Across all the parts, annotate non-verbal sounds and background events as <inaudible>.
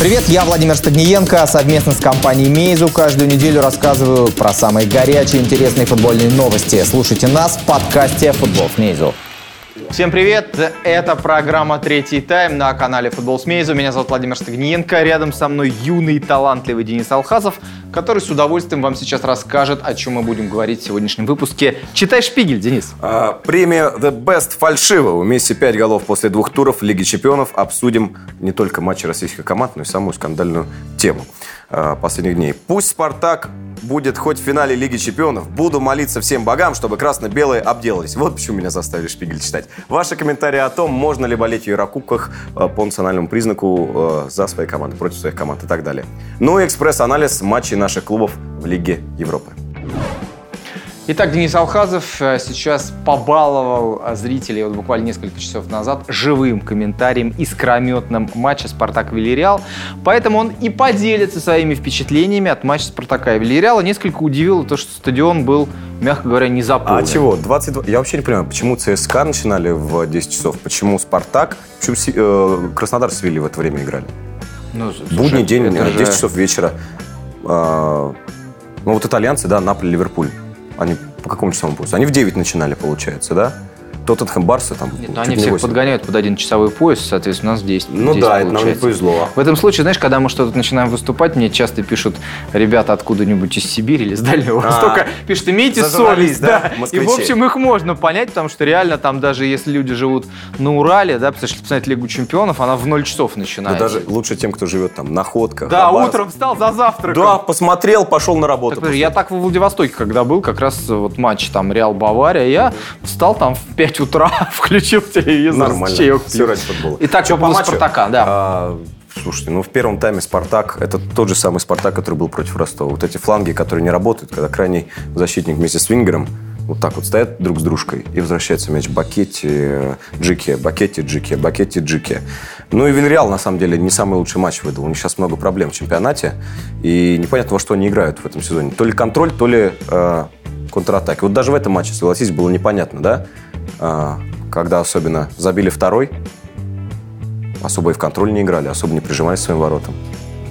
Привет, я Владимир Стагниенко. Совместно с компанией Мейзу каждую неделю рассказываю про самые горячие интересные футбольные новости. Слушайте нас в подкасте «Футбол с Мейзу». Всем привет! Это программа «Третий тайм» на канале «Футбол с Мейзу». Меня зовут Владимир Стагниенко. Рядом со мной юный талантливый Денис Алхазов, который с удовольствием вам сейчас расскажет, о чем мы будем говорить в сегодняшнем выпуске. Читай шпигель, Денис. А, премия The Best фальшиво. У Месси 5 голов после двух туров Лиги Чемпионов. Обсудим не только матчи российских команд, но и самую скандальную тему а, последних дней. Пусть «Спартак» будет хоть в финале Лиги Чемпионов. Буду молиться всем богам, чтобы красно-белые обделались. Вот почему меня заставили Шпигель читать. Ваши комментарии о том, можно ли болеть в Еврокубках э, по национальному признаку э, за свои команды, против своих команд и так далее. Ну и экспресс-анализ матчей наших клубов в Лиге Европы. Итак, Денис Алхазов э, сейчас побаловал э, зрителей вот буквально несколько часов назад живым комментарием искрометным матча «Спартак-Вильяреал». Поэтому он и поделится своими впечатлениями от матча «Спартака» и «Вильяреала». Несколько удивило то, что стадион был, мягко говоря, не заполнен. А чего? 22... Я вообще не понимаю, почему ЦСКА начинали в 10 часов, почему «Спартак», почему э, Краснодар с Вилли в это время играли? Ну, слушай, Будний день, 10 же... часов вечера. А, ну вот итальянцы, да, Наполе, Ливерпуль. Они по какому часовому поясу? Они в 9 начинали, получается, да? Тоттенхэм Барса там. Нет, ну, они всех 8. подгоняют под один часовой пояс, соответственно, у нас 10. Ну 10 да, это нам не повезло. В этом случае, знаешь, когда мы что-то начинаем выступать, мне часто пишут ребята откуда-нибудь из Сибири или с Дальнего а, Востока, пишут, имейте совесть, да. да. И, в общем, их можно понять, потому что реально там даже если люди живут на Урале, да, потому что посмотреть Лигу Чемпионов, она в 0 часов начинается. Да даже лучше тем, кто живет там на ходках. Да, Хабаровск. утром встал за завтраком. Да, посмотрел, пошел на работу. Так, я так во Владивостоке, когда был, как раз вот матч там Реал-Бавария, я встал там в 5 утра, <laughs> включил телевизор. Нормально. Чаек Все ради футбола. Итак, что по матчу? Спартака, да. А, слушайте, ну в первом тайме Спартак, это тот же самый Спартак, который был против Ростова. Вот эти фланги, которые не работают, когда крайний защитник вместе с Вингером вот так вот стоят друг с дружкой и возвращается мяч Бакетти, Джики, Бакетти, Джики, Бакетти, Джики. Ну и Вильял, на самом деле, не самый лучший матч выдал. У них сейчас много проблем в чемпионате. И непонятно, во что они играют в этом сезоне. То ли контроль, то ли э, контратаки. Вот даже в этом матче, согласись, было непонятно, да? Э, когда особенно забили второй, особо и в контроль не играли, особо не прижимались к своим воротам.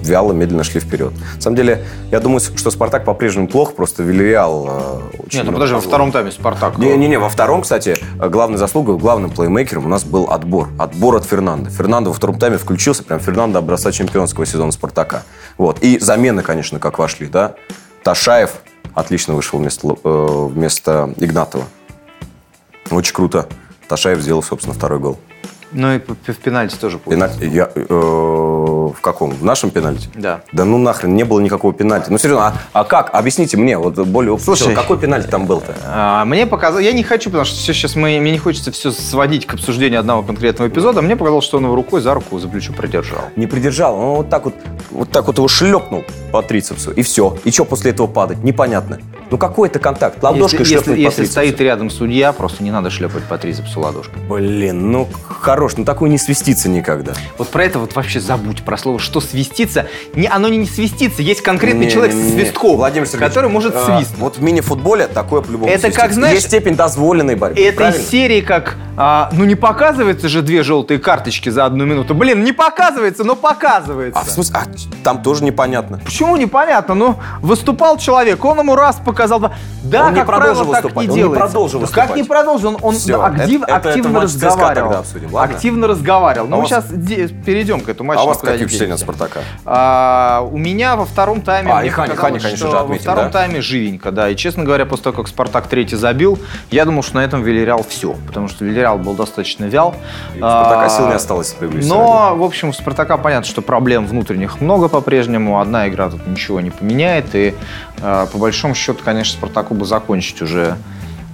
Вяло, медленно шли вперед. На самом деле, я думаю, что Спартак по-прежнему плохо, просто Вильяреал э, очень Нет, ну подожди, во втором тайме Спартак. Не-не-не, во втором, кстати, главной заслугой, главным плеймейкером у нас был отбор. Отбор от Фернанда. Фернандо во втором тайме включился, прям Фернандо образца чемпионского сезона Спартака. Вот. И замены, конечно, как вошли, да. Ташаев отлично вышел вместо, э, вместо Игнатова. Очень круто. Ташаев сделал, собственно, второй гол. Ну и в пенальти тоже получилось. Я, э, в каком? В нашем пенальти? Да. Да ну нахрен, не было никакого пенальти. Ну серьезно, а, а как? Объясните мне, вот более Слушай, какой пенальти там был-то? А, мне показалось, я не хочу, потому что все сейчас мы, мне не хочется все сводить к обсуждению одного конкретного эпизода. Мне показалось, что он его рукой за руку за плечо придержал. Не придержал, он вот так вот, вот так вот его шлепнул по трицепсу, и все. И что после этого падать? Непонятно. Ну какой это контакт? Ладошкой если, шлепнуть если, если стоит рядом судья, просто не надо шлепать по трицепсу ладошкой. Блин, ну хорош, ну такой не свистится никогда. Вот про это вот вообще забудь, про слово «что свистится». Не, оно не, свистится, есть конкретный не, человек не, не, свистков, Владимир который может а, свистнуть. Вот в мини-футболе такое по-любому Это свистится. как, знаешь... Есть степень дозволенной борьбы, Это правильно? из серии как, а, ну не показывается же две желтые карточки за одну минуту. Блин, не показывается, но показывается. А в смысле? А, там тоже непонятно. Почему непонятно? Ну, выступал человек, он ему раз показал. Да, да, он как не продолжил правило, выступать. Так не он не продолжил выступать. Как не продолжил? Он, он Все, актив, это, активно это разговаривал. обсудим, активно разговаривал. Ну, а мы сейчас перейдем к этому матчу. А у вас какие впечатления от Спартака? А, у меня во втором тайме... А, и Хани, Хани, конечно же, отметим, Во втором да? тайме живенько, да. И, честно говоря, после того, как Спартак третий забил, я думал, что на этом Вильяреал все. Потому что Вильяреал был достаточно вял. И у Спартака а, сил не осталось Но, в общем, у Спартака понятно, что проблем внутренних много по-прежнему. Одна игра тут ничего не поменяет. И, а, по большому счету, конечно, Спартаку бы закончить уже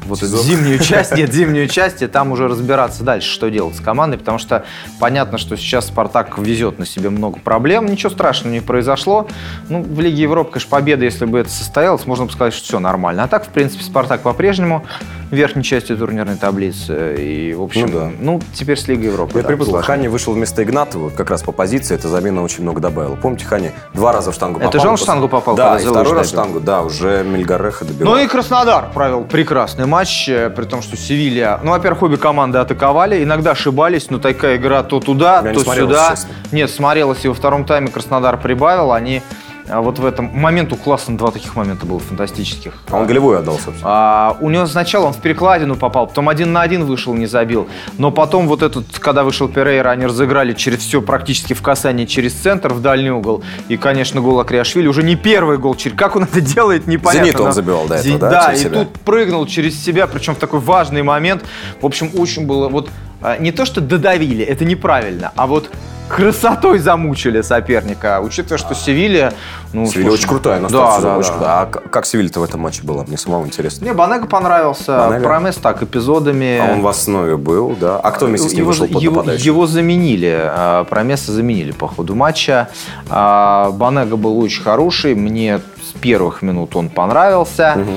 вот эту зимнюю часть, нет, <laughs> зимнюю часть, и там уже разбираться дальше, что делать с командой, потому что понятно, что сейчас Спартак везет на себе много проблем, ничего страшного не произошло. Ну, в Лиге Европы, конечно, победа, если бы это состоялось, можно бы сказать, что все нормально. А так, в принципе, Спартак по-прежнему в верхней части турнирной таблицы. И, в общем, ну, да. ну теперь с Лигой Европы. Я да, припутал. Хани вышел вместо Игнатова, как раз по позиции, эта замена очень много добавила. Помните, Хани два раза в штангу попал. Это же он в штангу попал? Да, и второй раз в штангу, да, уже Мельгареха добивал. Ну и Краснодар провел прекрасный матч, э, при том, что Севилья... Ну, во-первых, обе команды атаковали, иногда ошибались, но такая игра то туда, Я то сюда. Честно. Нет, смотрелось, и во втором тайме Краснодар прибавил, они а вот в этом момент у класса два таких момента было фантастических. А он голевой отдал, собственно. А, у него сначала он в перекладину попал, потом один на один вышел, не забил. Но потом вот этот, когда вышел Перейра, они разыграли через все практически в касании, через центр, в дальний угол. И, конечно, гол Акриашвили уже не первый гол. Как он это делает, непонятно. Зенит он забивал до этого, да? Да, и себя. тут прыгнул через себя, причем в такой важный момент. В общем, очень было вот не то, что додавили, это неправильно, а вот красотой замучили соперника, учитывая, что Севилья... Ну, Севилья очень крутая, на да, да, очень да. А как Севилья-то в этом матче была? Мне самому интересно. Мне Банега понравился, Банега? Промес так, эпизодами. А он в основе был, да? А кто вместе с ним его, вышел под его, его заменили, а, Промеса заменили по ходу матча. А, Банега был очень хороший, мне с первых минут он понравился. Угу.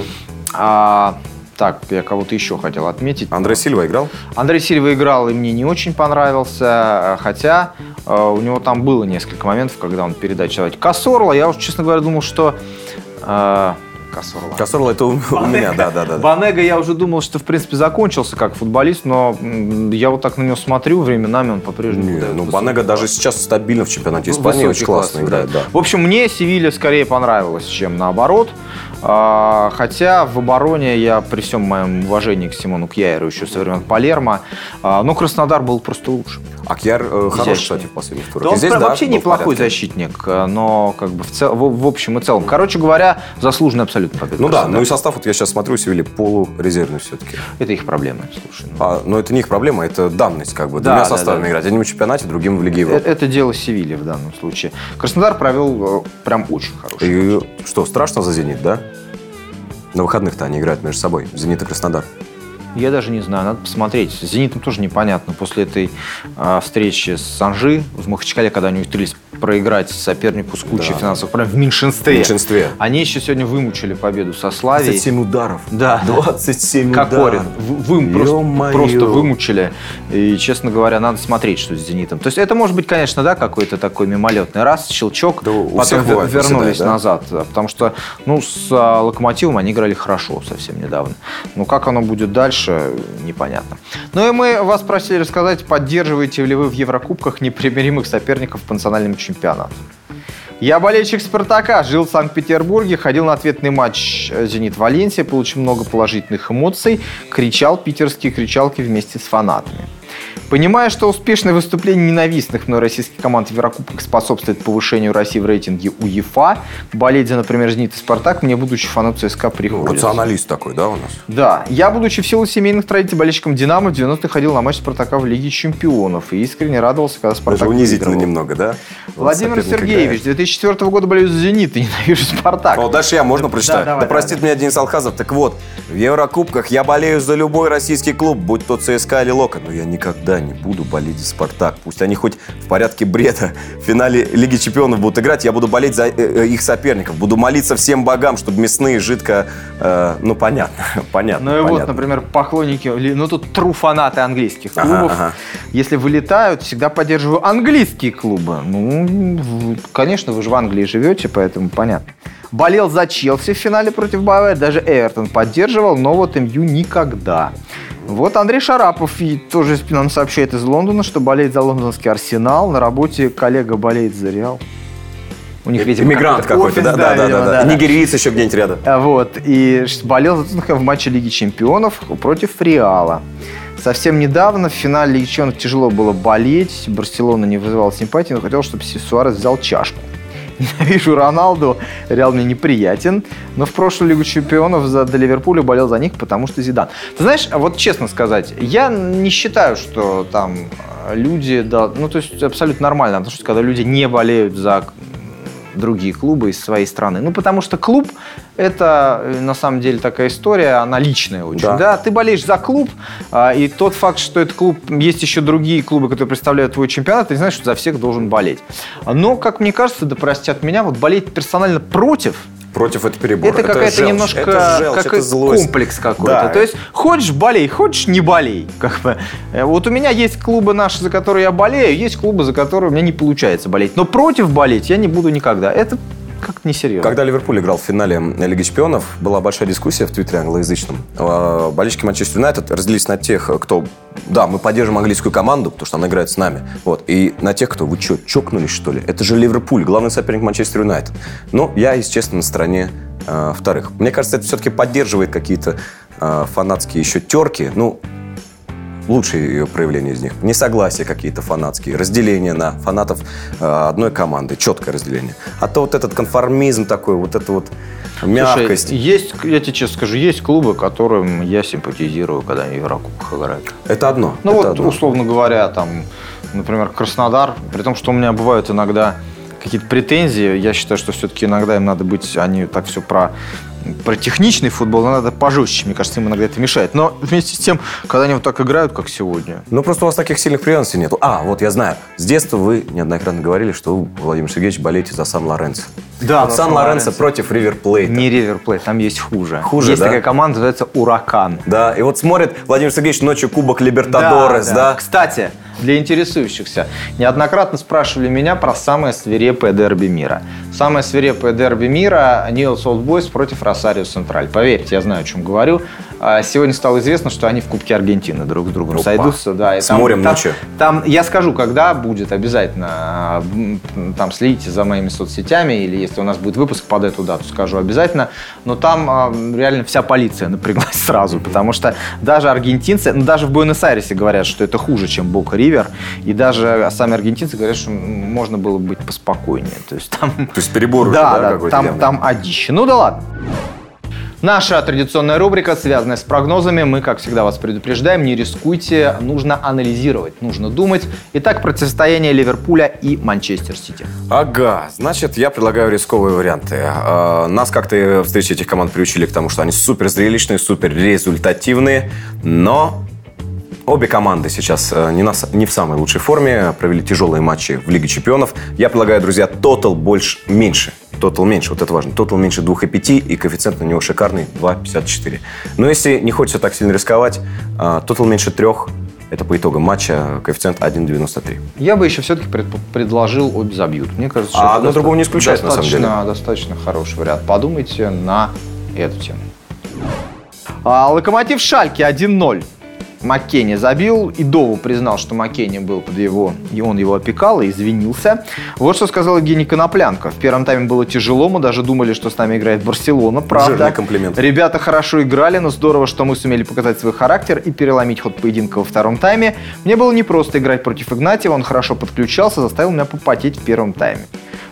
Так, я кого-то еще хотел отметить. Андрей Сильва играл? Андрей Сильва играл и мне не очень понравился, хотя э, у него там было несколько моментов, когда он передачу отдать. Кассорла, я уже, честно говоря, думал, что... Э, Кассорла. Кассорла это у, у меня, да, да, да. Банега я уже думал, что в принципе закончился как футболист, но я вот так на него смотрю, временами он по-прежнему. Не, ну Банега даже сейчас стабильно в чемпионате Испании очень классно играет, да. В общем, мне Севилья скорее понравилась, чем наоборот. А, хотя в обороне я при всем моем уважении к Симону Кьяеру еще со времен Палермо, а, но Краснодар был просто лучше. А Кьяр э, хороший, кстати, в последних турах. Да он здесь, вообще да, неплохой защитник, но как бы в, цел, в, в общем и целом. Короче говоря, заслуженный абсолютно победа. Ну да, ну и состав, вот я сейчас смотрю, Севили полурезервный все-таки. Это их проблема, слушай. Ну. А, но это не их проблема, это данность как бы. Да, Двумя да, составами да. играть. Одним в чемпионате, другим в Лиге Европы. Это, это дело Севильи в данном случае. Краснодар провел э, прям очень хороший. И что, страшно за «Зенит», да? На выходных-то они играют между собой. «Зенит» и «Краснодар». Я даже не знаю, надо посмотреть. С «Зенитом» тоже непонятно. После этой э, встречи с Санжи в Махачкале, когда они ухитрились проиграть сопернику с кучей да. финансовых проблем в меньшинстве. В меньшинстве. Они еще сегодня вымучили победу со Славией. 27 ударов. Да. 27 как ударов. Вы, просто, просто вымучили. И, честно говоря, надо смотреть, что с «Зенитом». То есть это может быть, конечно, да, какой-то такой мимолетный раз, щелчок, да, потом вернулись всегда, да? назад. Потому что, ну, с а, «Локомотивом» они играли хорошо совсем недавно. Но как оно будет дальше, непонятно. Ну и мы вас просили рассказать, поддерживаете ли вы в Еврокубках непримиримых соперников по национальному чемпионату. Я болельщик «Спартака», жил в Санкт-Петербурге, ходил на ответный матч «Зенит-Валенсия», получил много положительных эмоций, кричал питерские кричалки вместе с фанатами. Понимая, что успешное выступление ненавистных мной российских команд в Еврокубках способствует повышению России в рейтинге УЕФА, болеть за, например, «Зенит» и «Спартак» мне, будучи фанат ЦСКА, приходится. Рационалист такой, да, у нас? Да. Я, будучи в силу семейных традиций болельщиком «Динамо», в 90-х ходил на матч «Спартака» в Лиге чемпионов и искренне радовался, когда «Спартак» Даже унизительно выигрывал. немного, да? Владимир Сергеевич, играет. 2004 года болею за «Зенит» и ненавижу «Спартак». О, дальше я, можно прочитать? Да, давай, да простит давай. меня Денис Алхазов. Так вот, в Еврокубках я болею за любой российский клуб, будь то ЦСКА или Лока, но я никогда не буду болеть за «Спартак». Пусть они хоть в порядке бреда в финале Лиги Чемпионов будут играть, я буду болеть за э, э, их соперников. Буду молиться всем богам, чтобы мясные жидко... Э, ну, понятно, <laughs> понятно. Ну и понятно. вот, например, поклонники, ну тут тру фанаты английских клубов. Ага, ага. Если вылетают, всегда поддерживаю английские клубы. Ну, конечно, вы же в Англии живете, поэтому понятно. Болел за Челси в финале против Баварии, даже Эвертон поддерживал, но вот МЮ никогда. Вот Андрей Шарапов и тоже нам сообщает из Лондона, что болеет за лондонский Арсенал. На работе коллега болеет за Реал. У них, видимо, Иммигрант какой-то, да, да, да, да, да, да. Нигериец еще где-нибудь рядом. А, вот, и болел за Тоттенхэм в матче Лиги Чемпионов против Реала. Совсем недавно в финале Лиги Чемпионов тяжело было болеть. Барселона не вызывала симпатии, но хотел, чтобы Суарес взял чашку ненавижу Роналду, Реал мне неприятен, но в прошлую Лигу Чемпионов за, до Ливерпуля болел за них, потому что Зидан. Ты знаешь, вот честно сказать, я не считаю, что там люди, да, ну то есть абсолютно нормально отношусь, когда люди не болеют за другие клубы из своей страны. Ну, потому что клуб – это, э, на самом деле, такая история, она личная очень. Да. да? Ты болеешь за клуб, а, и тот факт, что этот клуб, есть еще другие клубы, которые представляют твой чемпионат, ты знаешь, что за всех должен болеть. Но, как мне кажется, да простят меня, вот болеть персонально против – Против это перебор. Это, какая-то немножко это желчь, как это злость. комплекс какой-то. Да. То есть хочешь болей, хочешь не болей. Как бы. Э, вот у меня есть клубы наши, за которые я болею, есть клубы, за которые у меня не получается болеть. Но против болеть я не буду никогда. Это как-то несерьезно. Когда Ливерпуль играл в финале Лиги Чемпионов, была большая дискуссия в Твиттере англоязычном. А, болельщики Манчестер Юнайтед разделились на тех, кто... Да, мы поддержим английскую команду, потому что она играет с нами. Вот. И на тех, кто... Вы что, чокнулись, что ли? Это же Ливерпуль, главный соперник Манчестер Юнайтед. Ну, я, честно, на стороне э, вторых. Мне кажется, это все-таки поддерживает какие-то э, фанатские еще терки. Ну, лучшие ее проявления из них. Несогласия какие-то фанатские, разделение на фанатов э, одной команды, четкое разделение. А то вот этот конформизм такой, вот это вот мягкость. Слушай, есть, я тебе честно скажу, есть клубы, которым я симпатизирую, когда они в Еврокубках играют. Это одно. Ну это вот, одно. условно говоря, там, например, Краснодар, при том, что у меня бывают иногда какие-то претензии, я считаю, что все-таки иногда им надо быть, они так все про про техничный футбол надо пожестче, мне кажется, им иногда это мешает. Но вместе с тем, когда они вот так играют, как сегодня. Ну, просто у вас таких сильных привязанностей нету. А, вот я знаю, с детства вы неоднократно говорили, что вы, Владимир Сергеевич, болеете за Сан-Лоренцо. Да, вот Сан-Лоренцо против Ривер Плейта. Не Ривер Плейт, там есть хуже. Хуже, Есть да? такая команда, называется Уракан. Да, и вот смотрит Владимир Сергеевич ночью Кубок Либертадорес, да? да? Кстати, для интересующихся, неоднократно спрашивали меня про самое свирепое дерби мира. Самое свирепое дерби мира – Ньюэлс Олдбойс против Росарио Централь. Поверьте, я знаю, о чем говорю. А, сегодня стало известно, что они в Кубке Аргентины друг с другом Опа. сойдутся. Да, и с там, морем там, ночью. Там, я скажу, когда будет обязательно. Там следите за моими соцсетями, или если у нас будет выпуск под эту дату, скажу обязательно. Но там а, реально вся полиция напряглась <laughs> сразу, потому что даже аргентинцы, ну даже в Буэнос-Айресе говорят, что это хуже, чем Бока Ривер, и даже сами аргентинцы говорят, что можно было быть поспокойнее. То есть там... То есть перебор да, уже, да, да там, там одище. Ну да ладно. Наша традиционная рубрика, связанная с прогнозами. Мы, как всегда, вас предупреждаем, не рискуйте, нужно анализировать, нужно думать. Итак, противостояние Ливерпуля и Манчестер Сити. Ага, значит, я предлагаю рисковые варианты. А, нас как-то встречи этих команд приучили к тому, что они супер зрелищные, супер результативные, но Обе команды сейчас э, не, на, не в самой лучшей форме, провели тяжелые матчи в Лиге Чемпионов. Я предлагаю, друзья, тотал больше, меньше. Тотал меньше, вот это важно. Тотал меньше 2,5 и коэффициент на него шикарный 2,54. Но если не хочется так сильно рисковать, э, тотал меньше 3, это по итогам матча коэффициент 1,93. Я бы еще все-таки пред, предложил обе забьют. Мне кажется, что а одно другого не исключает, на самом деле. Достаточно хороший вариант. Подумайте на эту тему. А, Локомотив Шальки 1-0. Маккенни забил. И Дову признал, что Маккенни был под его, и он его опекал и извинился. Вот что сказал Евгений Коноплянка. В первом тайме было тяжело, мы даже думали, что с нами играет Барселона. Правда. Жирный комплимент. Ребята хорошо играли, но здорово, что мы сумели показать свой характер и переломить ход поединка во втором тайме. Мне было непросто играть против Игнатьева, он хорошо подключался, заставил меня попотеть в первом тайме.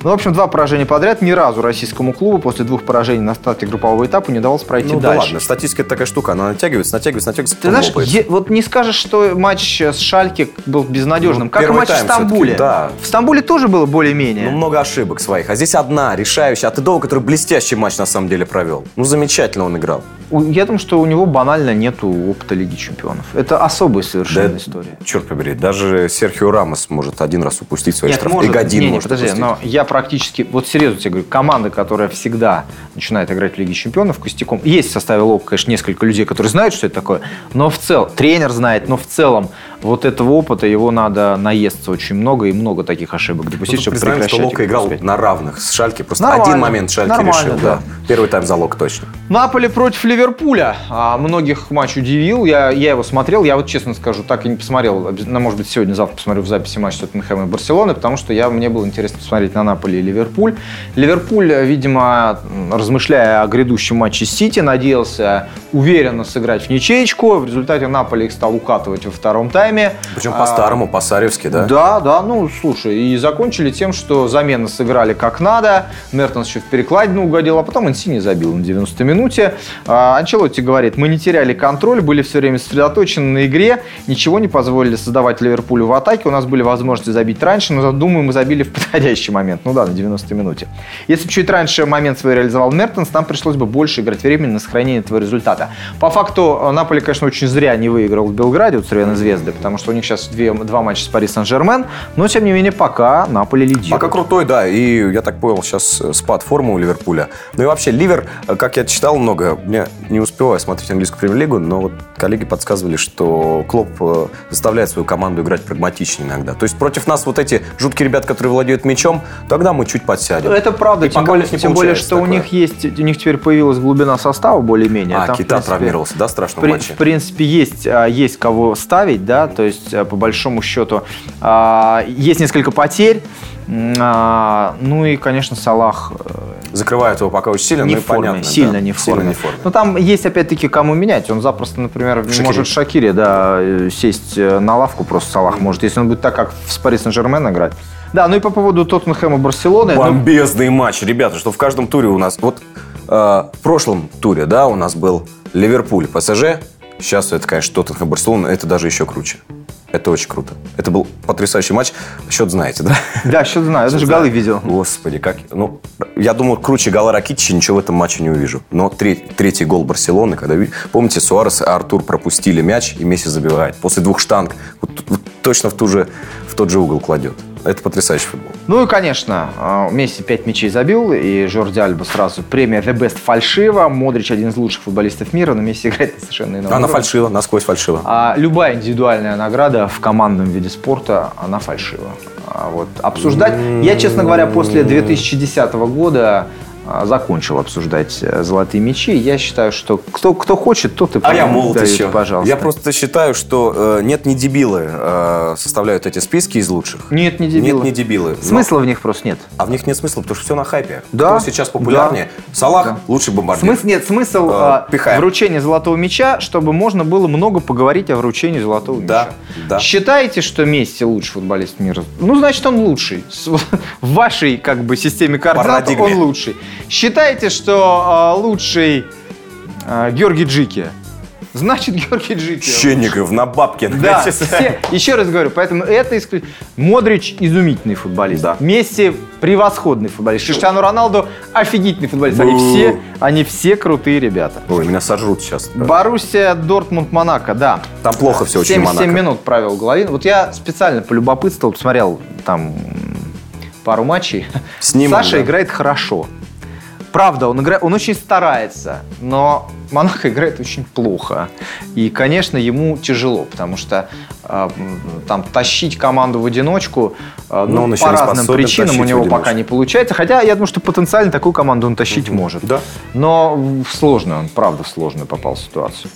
Ну, в общем, два поражения подряд. Ни разу российскому клубу после двух поражений на старте группового этапа не удавалось пройти ну, дальше. Да ладно, статистика такая штука, она натягивается, натягивается, натягивается. Ты знаешь, е- вот не скажешь, что матч с Шальки был безнадежным, ну, как и матч в Стамбуле. Да. В Стамбуле тоже было более-менее. Ну, много ошибок своих. А здесь одна решающая. А Тедова, который блестящий матч на самом деле провел. Ну, замечательно он играл. Я думаю, что у него банально нету опыта Лиги Чемпионов. Это особая совершенно да, история. Черт побери, даже Серхио Рамос может один раз упустить свои Нет, штрафы. Может, и один не, не, может подожди, упустить. но я практически, вот серьезно тебе говорю, команда, которая всегда начинает играть в Лиге Чемпионов костяком, есть в составе Лока, конечно, несколько людей, которые знают, что это такое, но в целом, тренер знает, но в целом вот этого опыта его надо наесться очень много и много таких ошибок допустить, ну, чтобы прекращать. что Лока играл на равных с Шальки, просто нормально, один момент Шальки решил. Да. да. Первый тайм за Лок точно. Наполе против Ливерпуля. А, многих матч удивил. Я, я его смотрел. Я вот честно скажу, так и не посмотрел. Ну, может быть, сегодня-завтра посмотрю в записи матча Тоттенхэма и Барселоны, потому что я, мне было интересно посмотреть на Наполе и Ливерпуль. Ливерпуль, видимо, размышляя о грядущем матче с Сити, надеялся уверенно сыграть в ничеечку. В результате Наполе их стал укатывать во втором тайме. Причем по-старому, а, по-саревски, да? Да, да. Ну, слушай, и закончили тем, что замены сыграли как надо. Мертенс еще в перекладину угодил, а потом Инсини забил на 90 минуте. А, Анчелотти говорит, мы не теряли контроль, были все время сосредоточены на игре, ничего не позволили создавать Ливерпулю в атаке. У нас были возможности забить раньше, но, думаю, мы забили в подходящий момент. Ну да, на 90 минуте. Если бы чуть раньше момент свой реализовал Мертенс, нам пришлось бы больше играть времени на сохранение этого результата. По факту, Наполе, конечно, очень зря не выиграл в Белграде у Цервяной Звезды. Потому что у них сейчас две, два матча с Пари Сан-Жермен, но, тем не менее, пока Наполе лидирует. Пока крутой, да, и я так понял, сейчас э, спад формы у Ливерпуля. Ну и вообще, Ливер, э, как я читал много, я не успеваю смотреть английскую премьер-лигу, но вот коллеги подсказывали, что Клоп э, заставляет свою команду играть прагматичнее иногда. То есть против нас вот эти жуткие ребята, которые владеют мячом, тогда мы чуть подсядем. Это правда, и тем, более, тем более, что такое. у них есть, у них теперь появилась глубина состава более-менее. А, Там, Кита принципе, травмировался, да, страшно в матче? В принципе, есть, а, есть кого ставить, да, то есть, по большому счету, а, есть несколько потерь, а, ну и, конечно, Салах... Э, Закрывает его пока очень сильно, не ну в форме, понятно, сильно да, не в форме. Сильно не в форме. Ну там есть опять-таки кому менять. Он запросто, например, Шакири. может Шакири, да, э, сесть э, на лавку просто Салах может, если он будет так, как в Пари Сен-Жермен играть. Да, ну и по поводу Тоттенхэма Барселоны. Ну, Бомбезный ну... матч, ребята, что в каждом туре у нас... Вот э, в прошлом туре, да, у нас был Ливерпуль, ПСЖ. Сейчас это, конечно, Тоттенхэм, Барселона, это даже еще круче. Это очень круто. Это был потрясающий матч. Счет знаете, да? Да, счет знаю. Я даже голы видел. Господи, как... Ну, я думаю, круче гола Ракитича ничего в этом матче не увижу. Но третий, третий гол Барселоны, когда... Помните, Суарес и Артур пропустили мяч, и Месси забивает. После двух штанг вот, вот, точно в, ту же, в тот же угол кладет. Это потрясающий футбол. Ну и, конечно, а, Месси 5 мячей забил, и Жорди Альба сразу премия The Best фальшива. Модрич один из лучших футболистов мира, но Месси <laughs> играет совершенно иного Она фальшива, насквозь фальшива. А любая индивидуальная награда в командном виде спорта, она фальшива. А вот обсуждать, я, честно говоря, после 2010 года закончил обсуждать э, золотые мечи. Я считаю, что кто, кто хочет, тот и А я молод дают, еще. Пожалуйста. Я просто считаю, что э, нет не дебилы э, составляют эти списки из лучших. Нет не дебилы. Нет не дебилы. Смысла Но... в них просто нет. А в них нет смысла, потому что все на хайпе. Да. Кто сейчас популярнее? Да. Салах да. лучший бомбардир. Смысл, нет, смысл э, э, вручения золотого мяча, чтобы можно было много поговорить о вручении золотого да. мяча. Да. Считаете, что Месси лучший футболист мира? Ну, значит, он лучший. <laughs> В вашей как бы системе координат он лучший. Считаете, что э, лучший э, Георгий Джики. Значит, Георгий Джики. Щенников на бабке. Да, все, еще раз говорю, поэтому это исключительно. Модрич изумительный футболист. Да. Месси превосходный футболист. Криштиану Роналду офигительный футболист. Они все, они все крутые ребята. Ой, меня сожрут сейчас. Боруссия, Дортмунд, Монако, да. Там плохо все очень 77 минут провел Головин. Вот я специально полюбопытствовал, посмотрел там пару матчей. С ним Саша да. играет хорошо. Правда, он, играет, он очень старается, но Монако играет очень плохо. И, конечно, ему тяжело, потому что э, там тащить команду в одиночку э, ну, по разным причинам у него пока не получается. Хотя я думаю, что потенциально такую команду он тащить угу. может. Да. Но сложно, он правда сложно попал в ситуацию.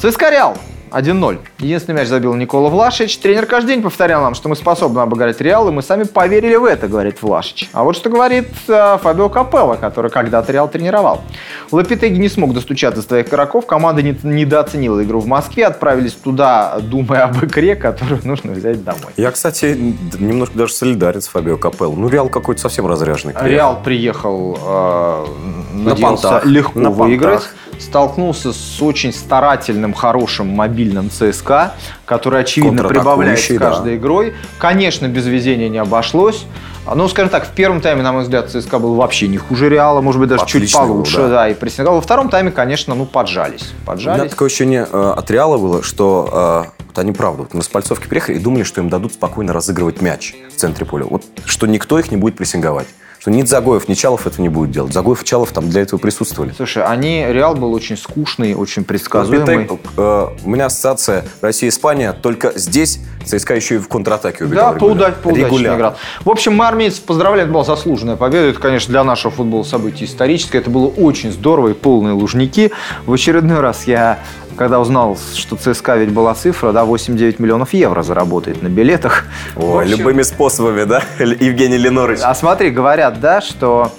ЦСКА Реал. 1-0. Единственный мяч забил Никола Влашич. Тренер каждый день повторял нам, что мы способны обыграть Реал, и мы сами поверили в это, говорит Влашич. А вот что говорит э, Фабио Капелло, который когда-то Реал тренировал. Лапитеги не смог достучаться до своих игроков, команда не, недооценила игру в Москве, отправились туда, думая об игре, которую нужно взять домой. Я, кстати, немножко даже солидарен с Фабио Капелло. Ну, Реал какой-то совсем разряженный. Реал приехал, э, на понтах, легко на выиграть. Понтах столкнулся с очень старательным, хорошим мобильным ЦСКА, который, очевидно, прибавляет с каждой да. игрой. Конечно, без везения не обошлось. Ну, скажем так, в первом тайме, на мой взгляд, ЦСКА был вообще не хуже Реала, может быть, даже Отличный чуть получше, был, да. да, и прессинговал. Во втором тайме, конечно, ну, поджались. поджались. У меня такое ощущение э, от Реала было, что э, вот они, правда, вот на Спальцовке приехали и думали, что им дадут спокойно разыгрывать мяч в центре поля. Вот что никто их не будет прессинговать что ни Загоев, ни Чалов этого не будет делать. Загоев и Чалов там для этого присутствовали. Слушай, они, Реал был очень скучный, очень предсказуемый. Петек, э, у меня ассоциация Россия-Испания, только здесь ЦСКА еще и в контратаке убегал. Да, поудач, поудачнее играл. В общем, мы армейцев поздравляем, это была заслуженная победа. Это, конечно, для нашего футбола событие историческое. Это было очень здорово и полные лужники. В очередной раз я когда узнал, что ЦСКА ведь была цифра, да, 8-9 миллионов евро заработает на билетах. О, общем, любыми способами, да, <laughs> Евгений Ленорович? А смотри, говорят, да, что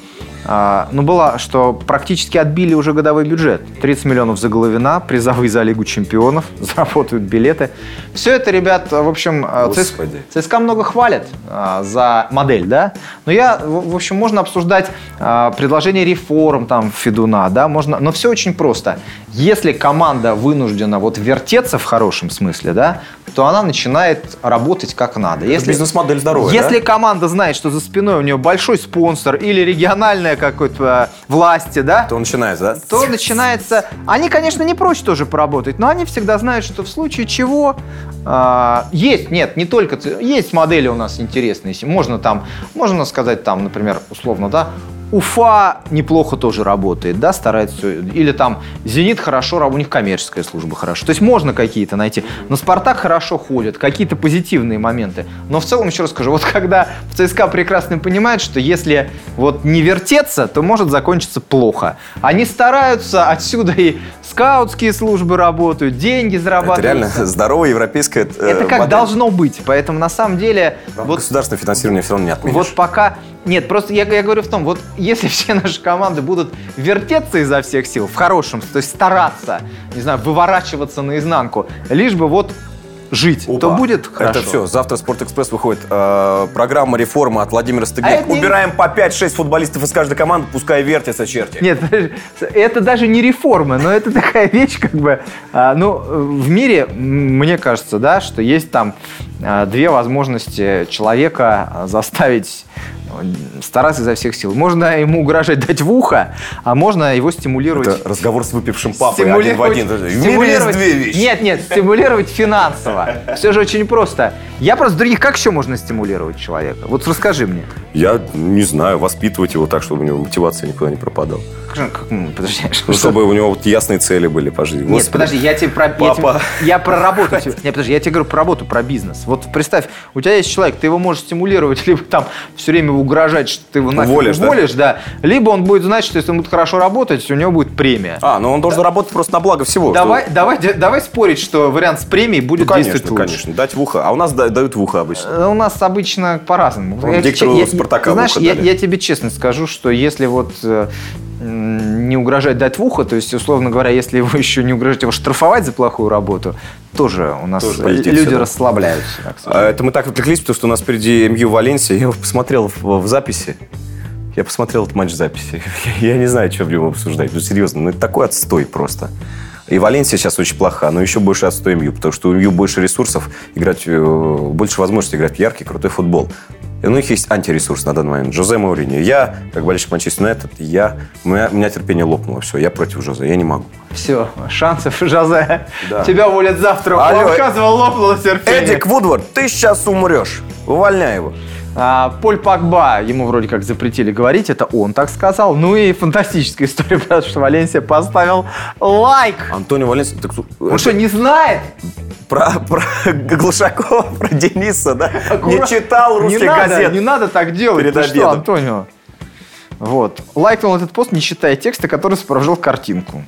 ну, было, что практически отбили уже годовой бюджет. 30 миллионов за Головина, призовые за Лигу чемпионов, <laughs> заработают билеты. Все это, ребят, в общем, а, ЦСКА, ЦСКА много хвалят а, за модель, да? Но я, в, в общем, можно обсуждать а, предложение реформ там Федуна, да, можно, но все очень просто. Если команда вынуждена вот вертеться в хорошем смысле, да, то она начинает работать как надо. Если бизнес-модель здоровая, Если да? команда знает, что за спиной у нее большой спонсор или региональная какой-то э, власти, да, То начинается, да? то начинается... Они, конечно, не прочь тоже поработать, но они всегда знают, что в случае чего... а, есть, нет, не только... Есть модели у нас интересные. Можно там, можно сказать там, например, условно, да, Уфа неплохо тоже работает, да, старается. Или там Зенит хорошо, у них коммерческая служба хорошо. То есть можно какие-то найти. Но Спартак хорошо ходит, какие-то позитивные моменты. Но в целом, еще раз скажу, <laughs> вот когда в ЦСКА прекрасно понимают, что если вот не вертеться, то может закончиться плохо. Они стараются, отсюда и скаутские службы работают, деньги Это зарабатывают. реально здоровая европейская э, Это как модель. должно быть. Поэтому на самом деле... Вот Государственное финансирование все равно не отменишь. вот пока... Нет, просто я, я говорю в том, вот если <laughs> все наши команды будут вертеться изо всех сил, в хорошем, то есть стараться, не знаю, выворачиваться наизнанку, лишь бы вот жить, то Опа. будет хорошо. Это все. Завтра Спортэкспресс выходит э, программа реформы от Владимира Стыгнева. А это не- Убираем по 5-6 футболистов из каждой команды, пускай вертятся черти. Нет, это даже не реформа, но это <laughs> такая вещь, как бы, а, ну, в мире, мне кажется, да, что есть там а, две возможности человека а, заставить э, стараться изо всех сил. Можно ему угрожать дать в ухо, а можно его стимулировать. Это разговор с выпившим папой один в один. В есть стимулировать- две вещи. Нет, нет, стимулировать финансово. Все же очень просто. Я просто других, как еще можно стимулировать человека? Вот расскажи мне. Я не знаю, воспитывать его так, чтобы у него мотивация никуда не пропадала. Как- как- ну, Подожди, <laughs> Ну, что- чтобы у него вот ясные цели были по жизни. Нет, Господи. подожди, я тебе про... Я, Папа. тебе- я про работу. <laughs> Нет, подожди, я тебе говорю про работу, про бизнес. Вот представь, у тебя есть человек, ты его можешь стимулировать, <laughs> либо там все время угрожать, что ты его нафиг Уволишь, да? уволишь, да? Либо он будет знать, что если он будет хорошо работать, у него будет премия. А, ну он должен работать просто на благо всего. Давай, давай, де- давай спорить, что вариант с премией Ну, будет конечно, действовать лучше. конечно. Дать в ухо. А у нас да- дают в ухо обычно. Э, У нас обычно по-разному. Я- диктору я- «Спартака» Знаешь, я, я тебе честно скажу, что если вот э, не угрожать дать в ухо, то есть, условно говоря, если его <laughs> еще не угрожать его штрафовать за плохую работу, тоже у нас Тоже люди да. расслабляются. так А. Это мы так отвлеклись, потому что у нас впереди МЮ Валенсия. Я посмотрел в, в записи. Я посмотрел этот матч в записи. <laughs> Я не знаю, что в нем обсуждать. Ну, серьезно, ну это такой отстой просто. И Валенсия сейчас очень плоха, но еще больше отстой МЮ, потому что у МЮ больше ресурсов, играть, э, больше возможностей играть в яркий, крутой футбол. И у них есть антиресурс на данный момент. Жозе Мауриньо. Я, как болельщик Манчестер Юнайтед, я, у, меня, у меня терпение лопнуло. Все, я против Жозе, я не могу. Все, шансов, Жозе. Да. Тебя уволят завтра. Алло. Отказывал, лопнуло терпение. Эдик Вудвард, ты сейчас умрешь. Увольняй его. А, Поль Пакба, ему вроде как запретили говорить, это он так сказал. Ну и фантастическая история, потому что Валенсия поставил лайк. Антонио Валенсия... так, Он что, не знает? Про, про Глушакова, про Дениса, да? Аккура- Не читал русских не надо, газет. Не надо так делать. Перед Ты что, обедом. Антонио? Вот. Лайкнул этот пост, не читая текста, который сопровождал картинку.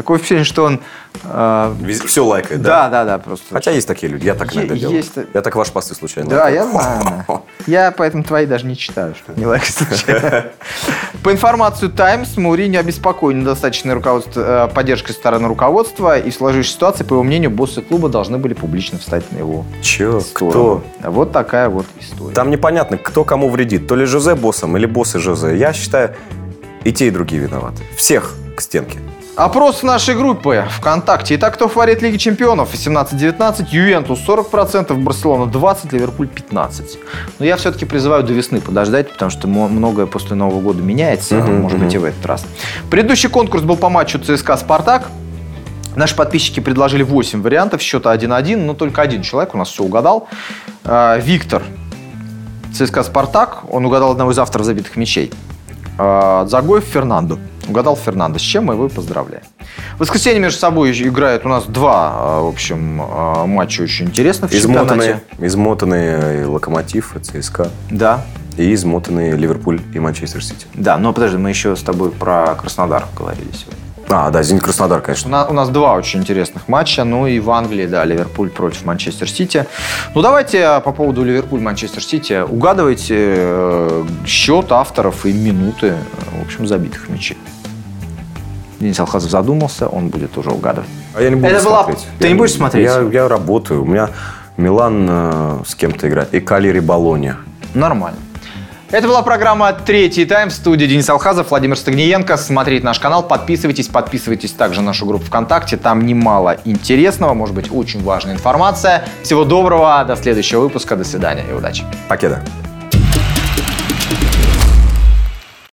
Такое впечатление, что он... э, Все лайкает, да, да? да, да, просто. Хотя есть такие люди, я так иногда делаю. есть- Я так ваши посты случайно Да, лайкаю. я знаю. <laughs> Я поэтому твои даже не читаю, чтобы не лайк случайно. <laughs> По информации Times, Мауриньо обеспокоен недостаточной руководство- э, поддержкой стороны руководства, и в сложившейся ситуации, по его мнению, боссы клуба должны были публично встать на его Че? сторону. Кто? Вот такая вот история. Там непонятно, кто кому вредит. То ли Жозе боссом, или боссы Жозе. Я считаю, и те, и другие виноваты. Всех к стенке. Опрос нашей группы ВКонтакте. Итак, кто фаворит Лиги Чемпионов? 18-19, Ювентус 40%, Барселона 20%, Ливерпуль 15%. Но я все-таки призываю до весны подождать, потому что многое после Нового года меняется, Мгм, может быть и в этот раз. Предыдущий конкурс был по матчу ЦСКА «Спартак». Наши подписчики предложили 8 вариантов, счета 1-1, но только один человек у нас все угадал. А, Виктор, ЦСКА «Спартак», он угадал одного из авторов забитых мячей. А, Загоев Фернандо. Угадал Фернандо, с чем мы его поздравляем. В воскресенье между собой играют у нас два, а, в общем, а, матча очень интересных. Измотанные, измотанные Локомотив, и ЦСКА. Да, И измотанные Ливерпуль и Манчестер Сити. да, но подожди, мы еще с тобой про Краснодар говорили сегодня. А, да, Зенит Краснодар, У конечно. нас, у нас два очень интересных матча. Ну и в Англии, да, Ливерпуль против Манчестер Сити. Ну давайте а, по поводу Ливерпуль-Манчестер Сити. Угадывайте э, счет авторов и минуты, э, в общем, забитых мячей. Денис Алхазов задумался, он будет уже угадывать. А я не буду Это была- смотреть. Ты Я не будешь смотреть? Я, я работаю. У меня Милан э, с кем-то играет. И Калери Болония. Нормально. Это была программа «Третий тайм» в студии Денис Алхазов, Владимир Стагниенко. Смотрите наш канал, подписывайтесь, подписывайтесь также на нашу группу ВКонтакте. Там немало интересного, может быть, очень важная информация. Всего доброго, до следующего выпуска, до свидания и удачи. Покеда.